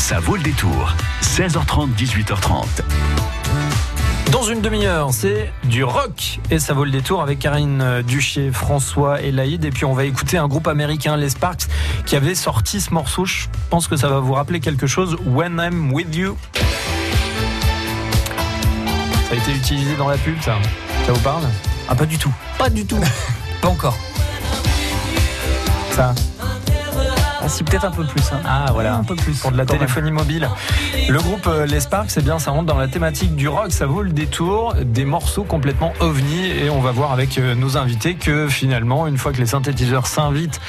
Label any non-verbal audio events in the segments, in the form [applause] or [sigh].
Ça vaut le détour. 16h30, 18h30. Dans une demi-heure, c'est du rock et ça vaut le détour avec Karine Duchier, François et Laïd. Et puis on va écouter un groupe américain, les Sparks, qui avait sorti ce morceau. Je pense que ça va vous rappeler quelque chose. When I'm with you. Ça a été utilisé dans la pub, ça. Ça vous parle? Ah, pas du tout. Pas du tout. [laughs] Pas encore. Ça. Ah, si, peut-être un peu plus. hein. Ah voilà, Un peu plus. pour de la téléphonie mobile. Le groupe euh, Les Sparks, c'est bien, ça rentre dans la thématique du rock, ça vaut le détour, des morceaux complètement ovni et on va voir avec euh, nos invités que finalement, une fois que les synthétiseurs s'invitent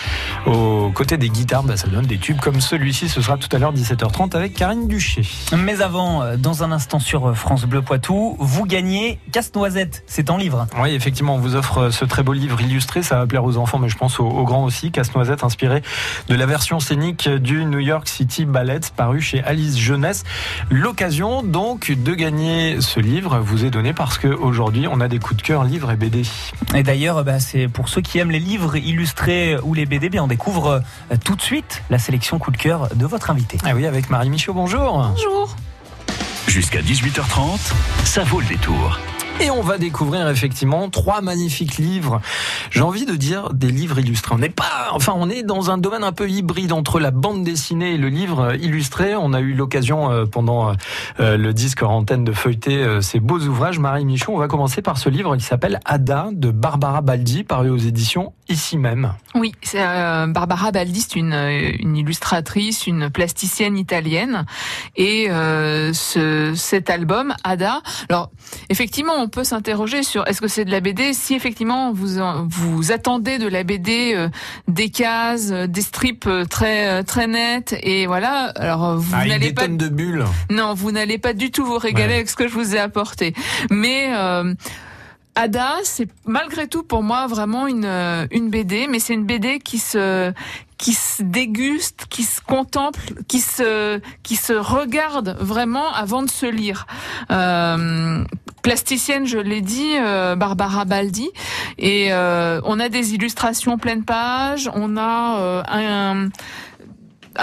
aux côtés des guitares, bah, ça donne des tubes comme celui-ci. Ce sera tout à l'heure 17h30 avec Karine Duché. Mais avant, euh, dans un instant sur France Bleu Poitou, vous gagnez Casse-Noisette. C'est en livre. Oui, effectivement, on vous offre ce très beau livre illustré. Ça va plaire aux enfants, mais je pense aux, aux grands aussi. Casse-Noisette, inspiré de la version scénique du New York City Ballet, paru chez Alice Jeunesse. L'occasion, donc, de gagner ce livre vous est donnée parce qu'aujourd'hui, on a des coups de cœur livres et BD. Et d'ailleurs, bah, c'est pour ceux qui aiment les livres illustrés ou les BD, bien, on découvre euh, tout de suite la sélection coup de cœur de votre invité. Ah oui, avec Marie Michaud, bonjour. Bonjour. Jusqu'à 18h30, ça vaut le détour. Et on va découvrir effectivement trois magnifiques livres. J'ai envie de dire des livres illustrés. On n'est pas, enfin, on est dans un domaine un peu hybride entre la bande dessinée et le livre illustré. On a eu l'occasion euh, pendant euh, le disque en antenne de feuilleter euh, ces beaux ouvrages. Marie Michon, on va commencer par ce livre qui s'appelle Ada de Barbara Baldi, paru aux éditions ici même. Oui, euh, Barbara Baldi, c'est une, euh, illustratrice, une plasticienne italienne. Et euh, ce, cet album, Ada, alors effectivement, on peut s'interroger sur est-ce que c'est de la BD Si effectivement vous vous attendez de la BD euh, des cases, euh, des strips euh, très très nets, et voilà, alors vous Ah, n'allez pas de bulles. Non, vous n'allez pas du tout vous régaler Ouais. avec ce que je vous ai apporté. Mais euh, Ada, c'est malgré tout pour moi vraiment une une BD, mais c'est une BD qui se qui se déguste, qui se contemple, qui se qui se regarde vraiment avant de se lire. Euh, plasticienne, je l'ai dit, euh, Barbara Baldi, et euh, on a des illustrations pleine page, on a euh, un un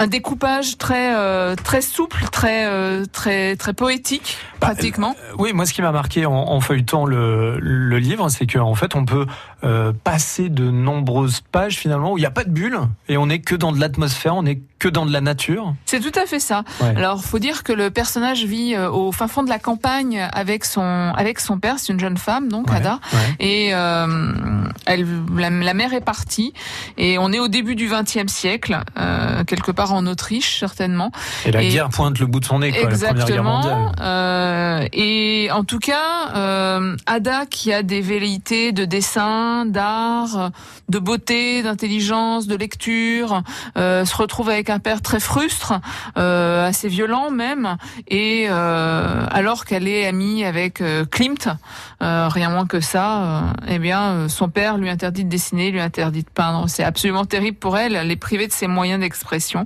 découpage très euh, très souple, très euh, très très poétique Bah, pratiquement. Oui, moi, ce qui m'a marqué en, en feuilletant le, le livre, c'est qu'en fait, on peut euh, passer de nombreuses pages finalement où il n'y a pas de bulles et on n'est que dans de l'atmosphère, on n'est que dans de la nature. C'est tout à fait ça. Ouais. Alors, faut dire que le personnage vit euh, au fin fond de la campagne avec son avec son père. C'est une jeune femme, donc Ouais, Ada. ouais. Et euh, elle, la, la mère est partie. Et on est au début du XXe siècle, euh, quelque part en Autriche certainement. Et la Et- guerre pointe le bout de son nez, quoi, la Première Guerre mondiale. Exactement. Euh, et en tout cas, euh, Ada qui a des velléités de dessin, d'art, de beauté, d'intelligence, de lecture, euh, se retrouve avec un père très frustre, euh, assez violent même, et euh, alors qu'elle est amie avec euh, Klimt, euh, rien moins que ça, euh, eh bien, son père lui interdit de dessiner, lui interdit de peindre. C'est absolument terrible pour elle. Elle est privée de ses moyens d'expression,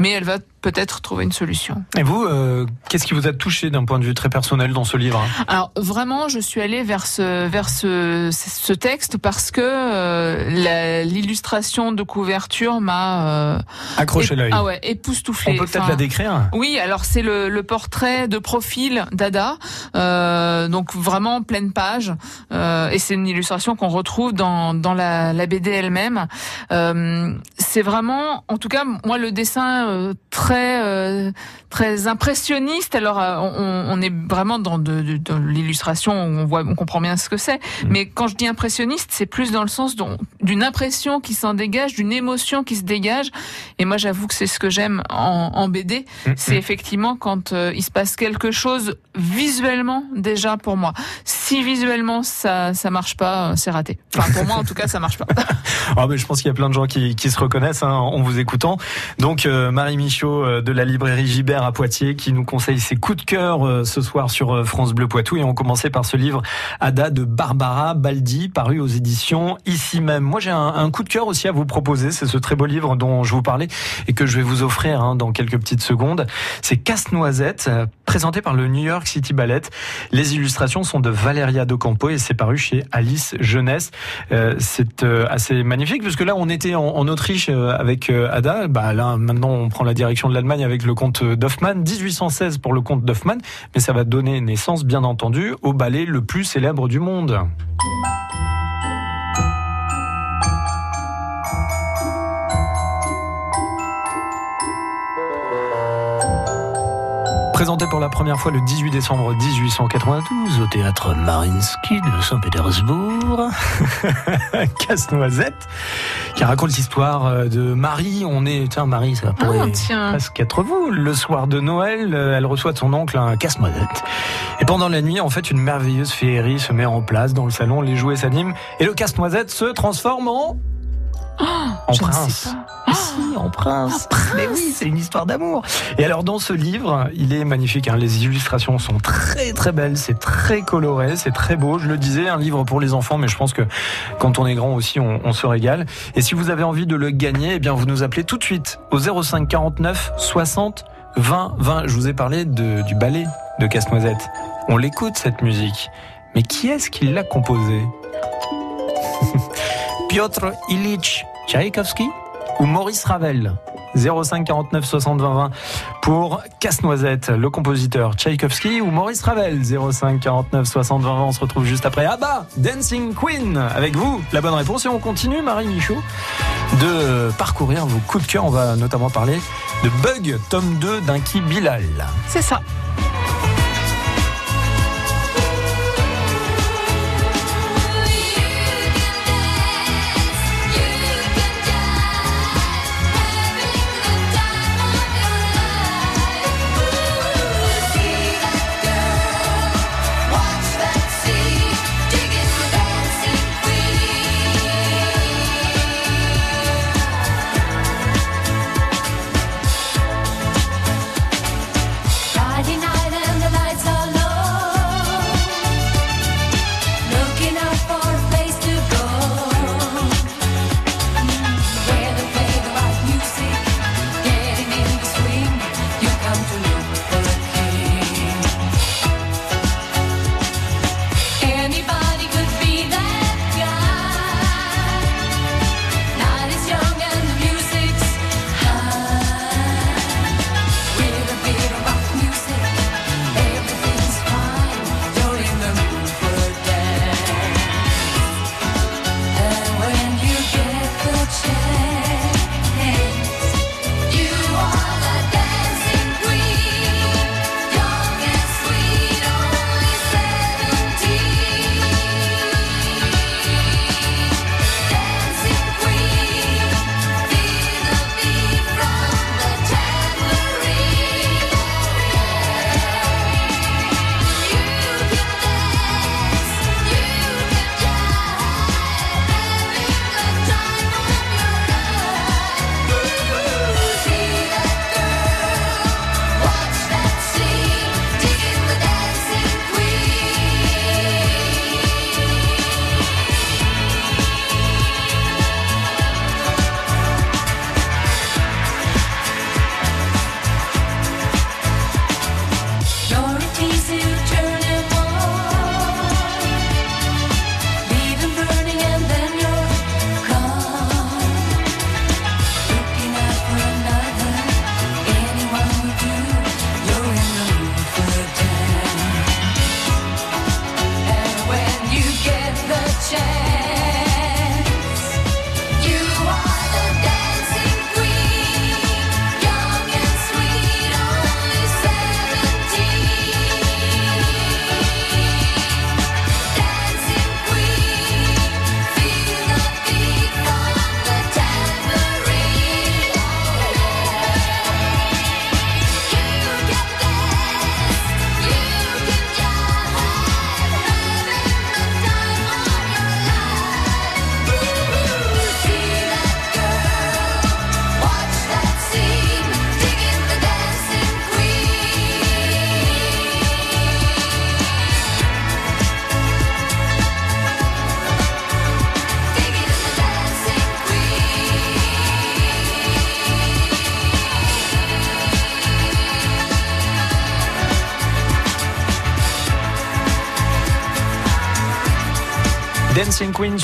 mais elle va peut-être trouver une solution. Et vous, euh, qu'est-ce qui vous a touché d'un point de vue très personnel dans ce livre? Alors vraiment, je suis allée vers ce vers ce, ce texte parce que euh, l'illustration de couverture m'a euh, Accrochez ép- l'œil. ah ouais époustouflée. On peut peut-être Enfin, la décrire? Oui, alors c'est le, le portrait de profil d'Ada, donc vraiment pleine page, et c'est une illustration qu'on retrouve dans, dans la, la BD elle-même. C'est vraiment, en tout cas, moi le dessin euh, très euh, très impressionniste. Alors euh, on, on est vraiment dans, de, de- dans l'illustration, on voit, on comprend bien ce que c'est. Mais quand je dis impressionniste, c'est plus dans le sens d'une impression qui s'en dégage, d'une émotion qui se dégage. Et moi, j'avoue que c'est ce que j'aime en, en BD. Mm, C'est effectivement quand il se passe quelque chose visuellement déjà pour moi. Si visuellement ça ça marche pas, c'est raté. Enfin pour moi en tout cas ça marche pas. [laughs] Ah, mais je pense qu'il y a plein de gens qui, qui se reconnaissent hein, en vous écoutant. Donc euh, Marie Michaud euh, de la librairie Gibert à Poitiers qui nous conseille ses coups de cœur euh, ce soir sur euh, France Bleu Poitou et on commençait par ce livre Ada de Barbara Baldi paru aux éditions ici même. Moi j'ai un, coup de cœur aussi à vous proposer, c'est ce très beau livre dont je vous parlais et que je vais vous offrir hein, dans quelques petites secondes. C'est Casse-Noisette présenté par le New York City Ballet. Les illustrations sont de Valeria Docampo et c'est paru chez Alice Jeunesse. C'est assez magnifique parce que là on était en, Autriche avec Ada, bah là maintenant on prend la direction de l'Allemagne avec le comte d'Hoffmann, 1816 pour le comte d'Hoffmann, mais ça va donner naissance, bien entendu, au ballet le plus célèbre du monde. Présenté pour la première fois le 18 décembre 1892 au théâtre Marinsky de Saint-Pétersbourg. [laughs] Casse-noisette, qui raconte l'histoire euh, de Marie. On est, tiens, Marie, ça pourrait Ah, presque être vous. Le soir de Noël, euh, elle reçoit de son oncle un casse-noisette. Et pendant la nuit, en fait, une merveilleuse féerie se met en place dans le salon. Les jouets s'animent et le casse-noisette se transforme en en je prince. Mais si, en prince. Mais oui, c'est une histoire d'amour. Et alors dans ce livre, il est magnifique. hein. Les illustrations sont très très belles, c'est très coloré, c'est très beau. Je le disais, un livre pour les enfants, mais je pense que quand on est grand aussi, on, on se régale. Et si vous avez envie de le gagner, eh bien vous nous appelez tout de suite au 05 49 60 20 20. Je vous ai parlé de, du ballet de Casse-Noisette. On l'écoute cette musique. Mais qui est-ce qui l'a composée [laughs] Piotr Ilyich Tchaïkovski ou Maurice Ravel? 05 49 60 20 20 pour Casse-Noisette, le compositeur Tchaïkovski ou Maurice Ravel? 05 49 60 20 20 on se retrouve juste après. Ah bah Dancing Queen avec vous. La bonne réponse et on continue Marie Michaud de parcourir vos coups de cœur. On va notamment parler de Bug tome 2 d'Inki Bilal. C'est ça.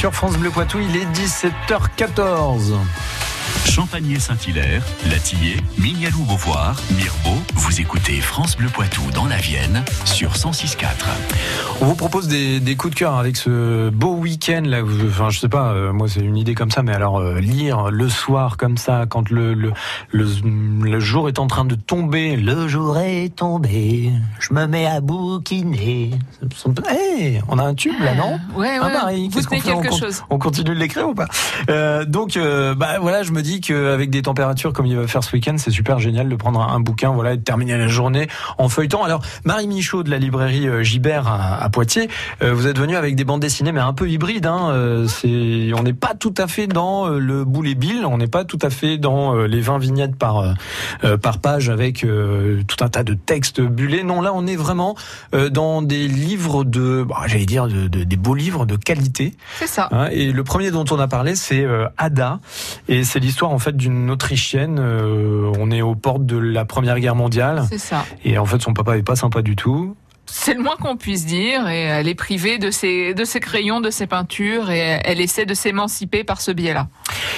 Sur France Bleu Poitou il est 17h14 Champagné-Saint-Hilaire, Latillé, Mignalou-Beauvoir, Mirbeau. Vous écoutez France Bleu Poitou dans la Vienne sur 106.4. On vous propose des, des coups de cœur avec ce beau week-end là. où- Enfin, je sais pas, euh, moi c'est une idée comme ça, mais alors euh, lire le soir comme ça, quand le, le le le jour est en train de tomber, le jour est tombé, je me mets à bouquiner. Hey, on a un tube là, non Ouais, ouais. Ah, Marie, vous qu'est-ce qu'on tenez fait on, quelque chose. on continue de l'écrire ou pas? Euh, Donc, euh, bah voilà, je me dis qu'avec des températures comme il va faire ce week-end, c'est super génial de prendre un, bouquin, voilà, et de terminer la journée en feuilletant. Alors, Marie Michaud de la librairie euh, Gibert à, Poitiers, euh, vous êtes venue avec des bandes dessinées, mais un peu hybrides. Hein, euh, c'est, on n'est pas tout à fait dans le boulet bill, on n'est pas tout à fait dans les 20 vignettes par par page avec tout un tas de textes bullés. Non, là, on est vraiment dans des livres de, bah, j'allais dire, de- de- des beaux livres de qualité. C'est ça. Hein, et le premier dont on a parlé, c'est Ada, et c'est l'histoire en fait d'une Autrichienne. euh, on est aux portes de la Première Guerre mondiale, C'est ça. et en fait son papa est pas sympa du tout. C'est le moins qu'on puisse dire. Et elle est privée de ses, de ses crayons, de ses peintures, et elle essaie de s'émanciper par ce biais-là.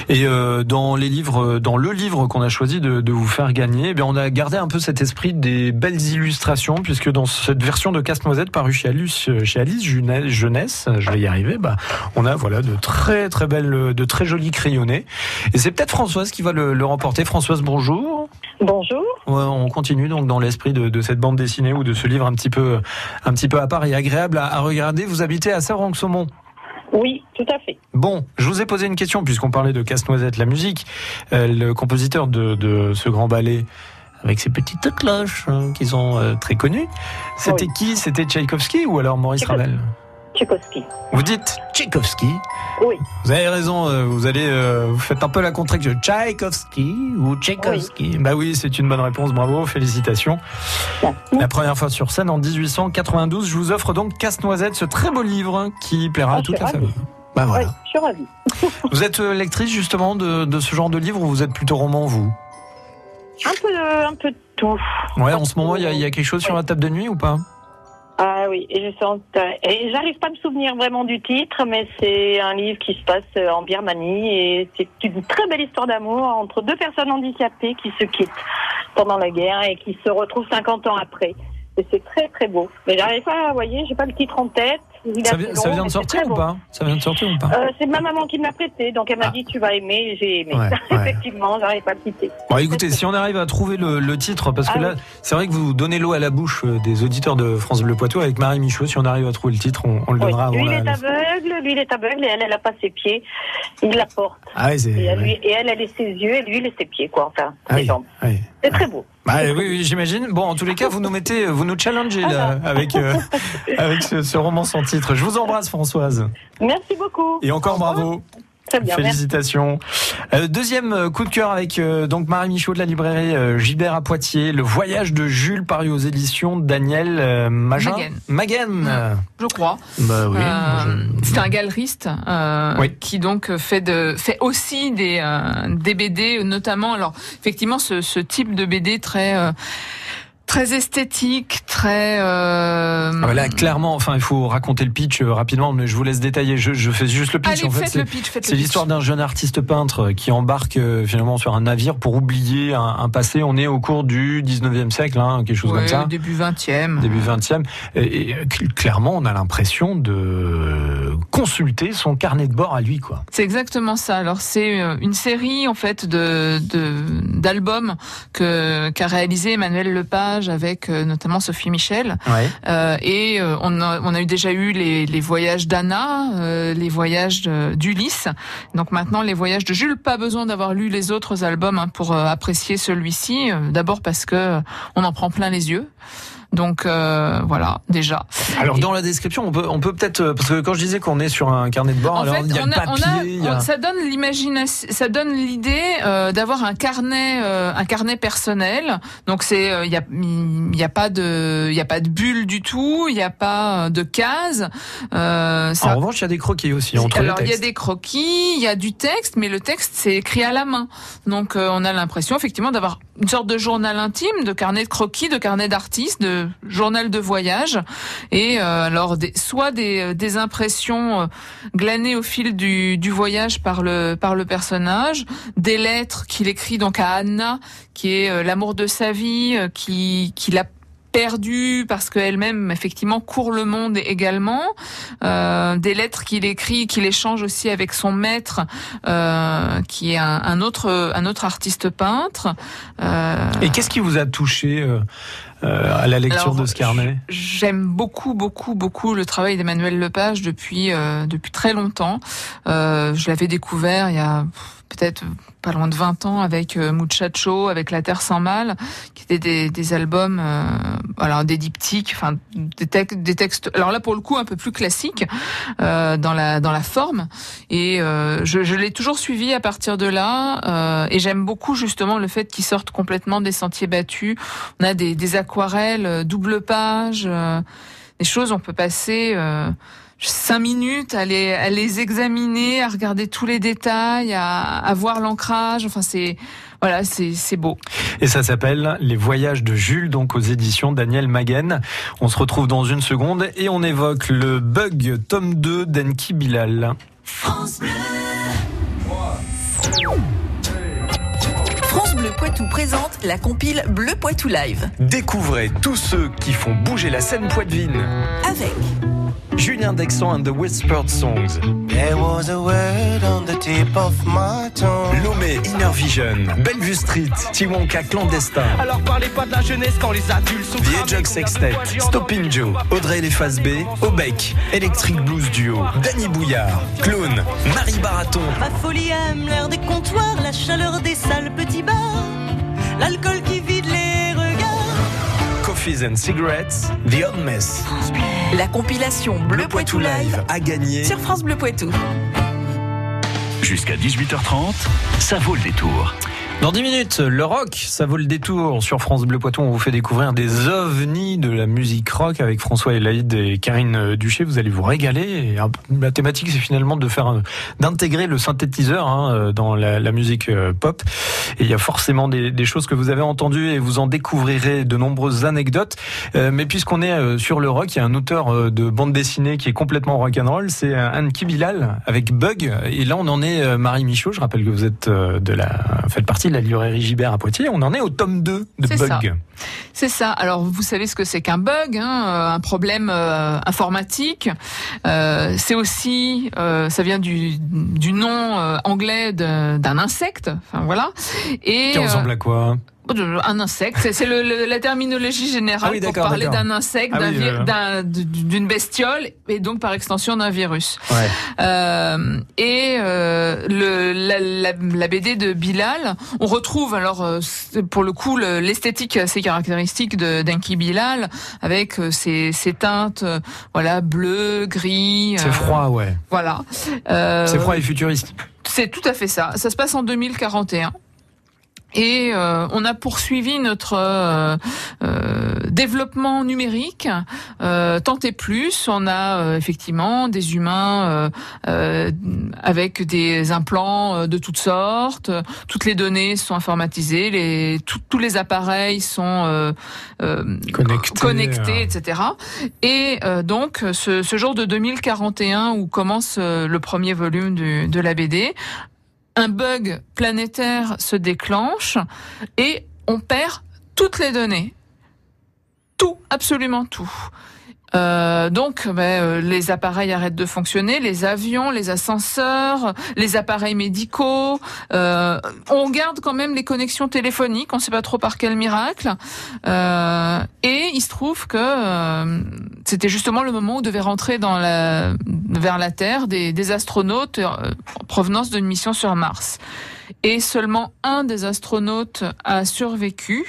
Et euh, dans les livres, dans le livre qu'on a choisi de, de vous faire gagner, eh bien on a gardé un peu cet esprit des belles illustrations, puisque dans cette version de Casse-Noisette parue chez Alice, chez Alice Jeunesse, Jeunesse, je vais y arriver, bah, on a voilà de très très belles, de très jolis crayonnés. Et c'est peut-être Françoise qui va le, le remporter. Françoise, bonjour. Bonjour. Ouais, on continue donc dans l'esprit de, de cette bande dessinée ou de ce livre un petit peu, un petit peu à part et agréable à, à regarder. Vous habitez à Saint-Saumon. Oui, tout à fait. Bon, je vous ai posé une question puisqu'on parlait de Casse-Noisette, la musique. Euh, le compositeur de, de ce grand ballet avec ses petites cloches hein, qui sont euh, très connues. C'était Oui. qui? C'était Tchaïkovski ou alors Maurice. Ravel? Vous dites Tchaïkovski Oui. Vous avez raison, euh, vous allez, euh, vous faites un peu la contraction. Tchaïkovski ou Tchaïkovski Bah oui, c'est une bonne réponse, bravo, félicitations. Merci. La première fois sur scène en 1892, je vous offre donc Casse-Noisette, ce très beau livre qui plaira Ah, à toute la famille. Bah Oui, voilà. je suis ravie. [laughs] Vous êtes euh, lectrice justement de, de ce genre de livre ou vous êtes plutôt roman, vous Un peu, de- un peu de tout. Ouais, en ce moment, il y, a- il y a quelque chose sur la table de nuit ou pas? Ah oui, et je sens. Et j'arrive pas à me souvenir vraiment du titre, mais c'est un livre qui se passe euh, en Birmanie et c'est une très belle histoire d'amour entre deux personnes handicapées qui se quittent pendant la guerre et qui se retrouvent 50 ans après. Et c'est très très beau. Mais j'arrive pas vous voyez, j'ai pas le titre en tête. Il est ça, vient- long, ça vient mais de c'est sortir ou pas? Ça vient de sortir ou pas? Euh, c'est ma maman qui me l'a prêté, donc elle m'a Ah. dit tu vas aimer, j'ai aimé. Ouais, [laughs] ouais. Effectivement, j'arrive pas à citer. Bon, écoutez, si on arrive à trouver le, le titre, parce que Ah là, oui. c'est vrai que vous donnez l'eau à la bouche euh, des auditeurs de France Bleu Poitou avec Marie Michaud. Si on arrive à trouver le titre, on, on le Oui. donnera avant Lui, il la. est la- aveugle, lui, il est aveugle, et elle, elle a pas ses pieds. Il la porte. Ah. Et elle, ouais. lui- et elle, elle est ses yeux, et lui, il est ses pieds, quoi. Enfin, Ah ses oui, jambes. oui. C'est très beau. Bah, oui, oui, j'imagine. Bon, en tous les cas, vous nous mettez, vous nous challengez là, [laughs] avec, euh, avec ce, ce roman sans titre. Je vous embrasse, Françoise. Merci beaucoup. Et encore bravo. Très bien. Félicitations. Euh, deuxième euh, coup de cœur avec euh, donc Marie Michaud de la librairie euh, Gibert à Poitiers, le voyage de Jules paru aux éditions Daniel Magin. Maguen. euh, Je crois. Bah oui. Euh, je- C'est un galeriste euh, Oui. qui donc fait de fait aussi des euh, des BD notamment alors effectivement ce, ce type de BD très euh, très esthétique très euh, Ah bah là, clairement, enfin, il faut raconter le pitch euh, rapidement, mais je vous laisse détailler. Je, je fais juste le pitch. allez en fait, faites c'est- le pitch C'est l'histoire d'un jeune artiste peintre qui embarque euh, finalement sur un navire pour oublier un, un passé. On est au cours du 19e siècle, hein, quelque chose Ouais, comme ça. début 20e Début 20e. Et, et, euh, cl- clairement, on a l'impression de consulter son carnet de bord à lui, quoi. C'est exactement ça. Alors c'est euh, une série en fait de de- d'albums que qu'a réalisé Emmanuel Lepage avec euh, notamment Sophie Michel. Ouais. Euh, et euh, on, a, on a eu déjà eu les, les voyages d'Anna, euh, les voyages d'Ulysse. Donc maintenant les voyages de Jules. Pas besoin d'avoir lu les autres albums hein, pour apprécier celui-ci. D'abord parce que on en prend plein les yeux. Donc euh, voilà déjà. Alors Et- dans la description, on peut on peut peut-être euh, parce que quand je disais qu'on est sur un carnet de bord, En alors fait, il y a on a, on papier, a- il y a- ça donne l'imagination, ça donne l'idée euh, d'avoir un carnet, euh, un carnet personnel. Donc c'est, euh, il y a, il y a pas de, il y a pas de bulle du tout, il y a pas de cases. Euh, ça- En revanche, il y a des croquis aussi entre alors les il y a des croquis, il y a du texte, mais le texte c'est écrit à la main. Donc euh, on a l'impression effectivement d'avoir une sorte de journal intime, de carnet de croquis, de carnet d'artiste, de journal de voyage. Et euh, alors des, soit des, des impressions euh, glanées au fil du, du voyage par le par le personnage, des lettres qu'il écrit donc à Anna qui est euh, l'amour de sa vie, euh, qui qui l'a perdu parce qu'elle-même effectivement court le monde également. Euh, des lettres qu'il écrit qu'il échange aussi avec son maître euh, qui est un, un autre un autre artiste peintre. Euh, Et qu'est-ce qui vous a touché euh, euh, à la lecture Alors, de ce carnet J'aime beaucoup, beaucoup, beaucoup le travail d'Emmanuel Lepage depuis euh, depuis très longtemps. Euh, je l'avais découvert il y a peut-être pas loin de 20 ans avec euh, Muchacho, avec La Terre sans mal, qui étaient des, des albums, euh, alors des diptyques, enfin des, tec- des textes. Alors là pour le coup un peu plus classiques euh, dans la dans la forme. Et euh, je, je l'ai toujours suivi à partir de là. euh, et j'aime beaucoup justement le fait qu'il sorte complètement des sentiers battus. On a des, des aquarelles, euh, double page, euh, des choses on peut passer. euh, cinq minutes à les, à les examiner, à regarder tous les détails, à, à voir l'ancrage. Enfin, c'est voilà, c'est c'est beau. Et ça s'appelle Les Voyages de Jules, donc aux éditions Daniel Maguen. On se retrouve dans une seconde et on évoque le bug tome 2 d'Enki Bilal. France Bleu Poitou présente la compile Bleu Poitou Live Découvrez tous ceux qui font bouger la scène poitevine. avec Julien Dexan and the Whispered Songs. There was a word on the tip of my tongue. Lomé, Inner Vision, Bellevue Street, Tiwonka Clandestin. Alors parlez pas de la jeunesse quand les adultes sont The qu'on Sextet, Stopping Joe, Audrey Les B, Obec, Electric Blues Duo, Danny Bouillard, Clone, Marie Baraton, Ma folie aime l'air des comptoirs, la chaleur des salles petits bars, l'alcool qui vide les. Coffees and Cigarettes, The Odd Mess. la compilation Bleu, Le Poitou Live a gagné. sur France Bleu Poitou. Jusqu'à 18h30, ça vaut le détour. Dans 10 minutes, le rock, ça vaut le détour. Sur France Bleu Poitou, on vous fait découvrir des ovnis de la musique rock avec François Elaïde et Karine Duché. Vous allez vous régaler. Un- la thématique, c'est finalement de faire, un- d'intégrer le synthétiseur hein, dans la, musique euh, pop. Et il y a forcément des, choses que vous avez entendues et vous en découvrirez de nombreuses anecdotes. Euh, mais puisqu'on est euh, sur le rock, il y a un auteur euh, de bande dessinée qui est complètement rock'n'roll, c'est euh, Anne Kibilal avec Bug. Et là, on en est euh, Marie Michaud. Je rappelle que vous êtes euh, de la, faites partie de la librairie Gibert à Poitiers. On en est au tome 2 de Bug. ça. C'est ça. Alors, vous savez ce que c'est qu'un bug, hein, euh, un problème euh, informatique. Euh, c'est aussi, euh, ça vient du, du nom anglais d'un insecte. Enfin voilà. Et Qui ressemble à quoi? Un insecte. C'est- C'est le- le- la terminologie générale Ah oui, pour parler d'un insecte, Ah oui, euh. d'une bestiole et donc par extension d'un virus. Ouais. Euh, et euh, le, la, la, la BD de Bilal, on retrouve alors euh, pour le coup le- l'esthétique assez caractéristique de d'Enki Bilal avec euh, ses, ses teintes euh, voilà bleu, gris. C'est froid, ouais. Voilà. C'est froid et futuriste. c'est tout à fait ça. Ça se passe en 2041. Et euh, on a poursuivi notre euh, euh, développement numérique euh, tant et plus. On a euh, effectivement des humains euh, euh, avec des implants de toutes sortes. Toutes les données sont informatisées. Les, tout- tous les appareils sont euh, euh, Connectés, connectés, etc. Et euh, donc ce, ce jour de 2041 où commence le premier volume du- de la BD, un bug planétaire se déclenche et on perd toutes les données. Tout, absolument tout. Euh, donc, euh, les appareils arrêtent de fonctionner, les avions, les ascenseurs, les appareils médicaux. Euh, on garde quand même les connexions téléphoniques, on ne sait pas trop par quel miracle. Euh, et il se trouve que c'était justement le moment où devait rentrer dans la, vers la Terre des, des astronautes en provenance d'une mission sur Mars. Et seulement un des astronautes a survécu,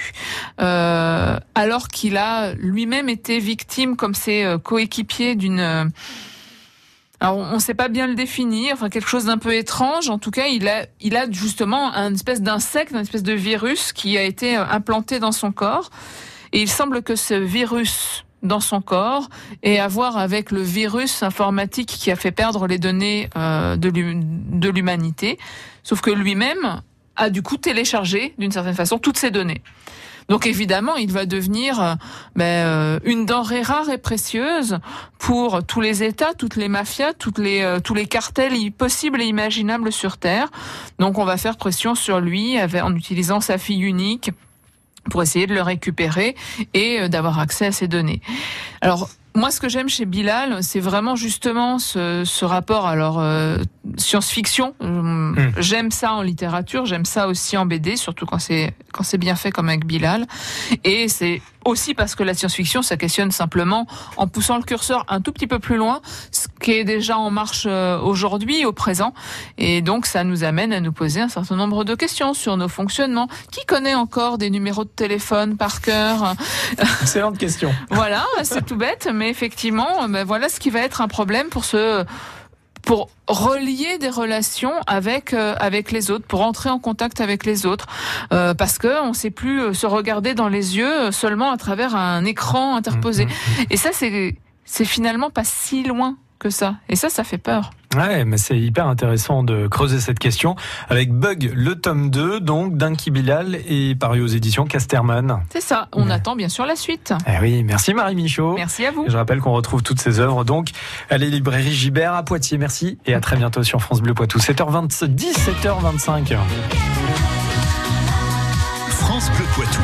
euh, alors qu'il a lui-même été victime, comme ses euh, coéquipiers, d'une euh, alors on ne sait pas bien le définir, enfin quelque chose d'un peu étrange. En tout cas, il a, il a justement un espèce d'insecte, un espèce de virus qui a été implanté dans son corps. Et il semble que ce virus dans son corps ait à voir avec le virus informatique qui a fait perdre les données de l'humanité. Sauf que lui-même a du coup téléchargé d'une certaine façon toutes ces données. Donc évidemment, il va devenir euh, ben, euh, une denrée rare et précieuse pour tous les États, toutes les mafias, toutes les, euh, tous les cartels possibles et imaginables sur Terre. Donc on va faire pression sur lui en utilisant sa fille unique pour essayer de le récupérer et d'avoir accès à ces données. Alors moi, ce que j'aime chez Bilal, c'est vraiment justement ce, ce rapport. Alors euh, science-fiction, euh, j'aime ça en littérature, j'aime ça aussi en BD, surtout quand c'est quand c'est bien fait comme avec Bilal. Et c'est aussi parce que la science-fiction, ça questionne simplement en poussant le curseur un tout petit peu plus loin, ce qui est déjà en marche euh, aujourd'hui, au présent. Et donc, ça nous amène à nous poser un certain nombre de questions sur nos fonctionnements. Qui connaît encore des numéros de téléphone par cœur? [laughs] Excellente question. Voilà, c'est tout bête, mais effectivement, ben voilà ce qui va être un problème pour ce pour relier des relations avec euh, avec les autres, pour entrer en contact avec les autres, euh, parce que on sait plus euh, se regarder dans les yeux seulement à travers un écran interposé. Et ça, c'est c'est finalement pas si loin que ça. Et ça, ça fait peur. Ouais, mais c'est hyper intéressant de creuser cette question avec Bug, le tome 2, donc d'Inki Bilal et paru aux éditions Casterman. C'est ça, on attend bien sûr la suite. Eh oui, merci Marie Michaud. Merci à vous. Je rappelle qu'on retrouve toutes ces œuvres donc à les librairies Gibert à Poitiers. Merci et à très bientôt sur France Bleu Poitou, 7h20, 17h25. France Bleu Poitou.